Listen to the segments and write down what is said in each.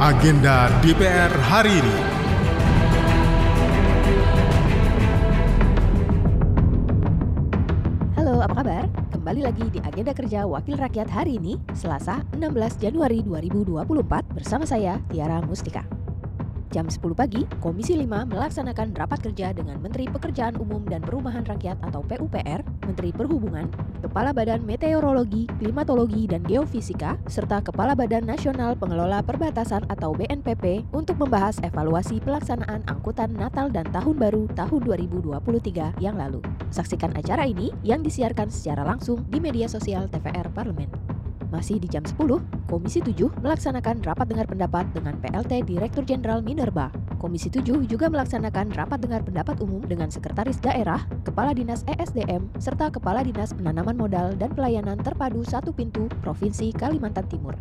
Agenda DPR hari ini. Halo, apa kabar? Kembali lagi di agenda kerja Wakil Rakyat hari ini, Selasa 16 Januari 2024 bersama saya Tiara Mustika. Jam 10 pagi, Komisi 5 melaksanakan rapat kerja dengan Menteri Pekerjaan Umum dan Perumahan Rakyat atau PUPR, Menteri Perhubungan, Kepala Badan Meteorologi, Klimatologi, dan Geofisika, serta Kepala Badan Nasional Pengelola Perbatasan atau BNPP untuk membahas evaluasi pelaksanaan angkutan Natal dan Tahun Baru tahun 2023 yang lalu. Saksikan acara ini yang disiarkan secara langsung di media sosial TVR Parlemen. Masih di jam 10, Komisi 7 melaksanakan rapat dengar pendapat dengan PLT Direktur Jenderal Minerba. Komisi 7 juga melaksanakan rapat dengar pendapat umum dengan Sekretaris Daerah, Kepala Dinas ESDM, serta Kepala Dinas Penanaman Modal dan Pelayanan Terpadu Satu Pintu Provinsi Kalimantan Timur.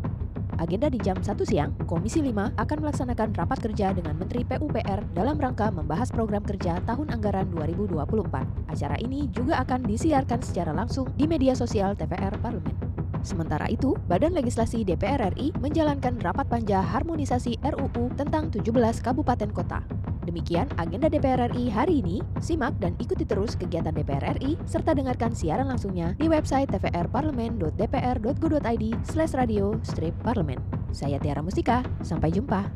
Agenda di jam 1 siang, Komisi 5 akan melaksanakan rapat kerja dengan Menteri PUPR dalam rangka membahas program kerja tahun anggaran 2024. Acara ini juga akan disiarkan secara langsung di media sosial TVR Parlemen. Sementara itu, Badan Legislasi DPR RI menjalankan rapat panja harmonisasi RUU tentang 17 kabupaten kota. Demikian agenda DPR RI hari ini. Simak dan ikuti terus kegiatan DPR RI serta dengarkan siaran langsungnya di website tvrparlemen.dpr.go.id slash radio strip parlemen. Saya Tiara Mustika, sampai jumpa.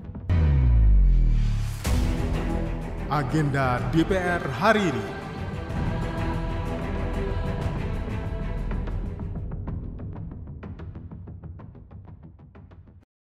Agenda DPR hari ini.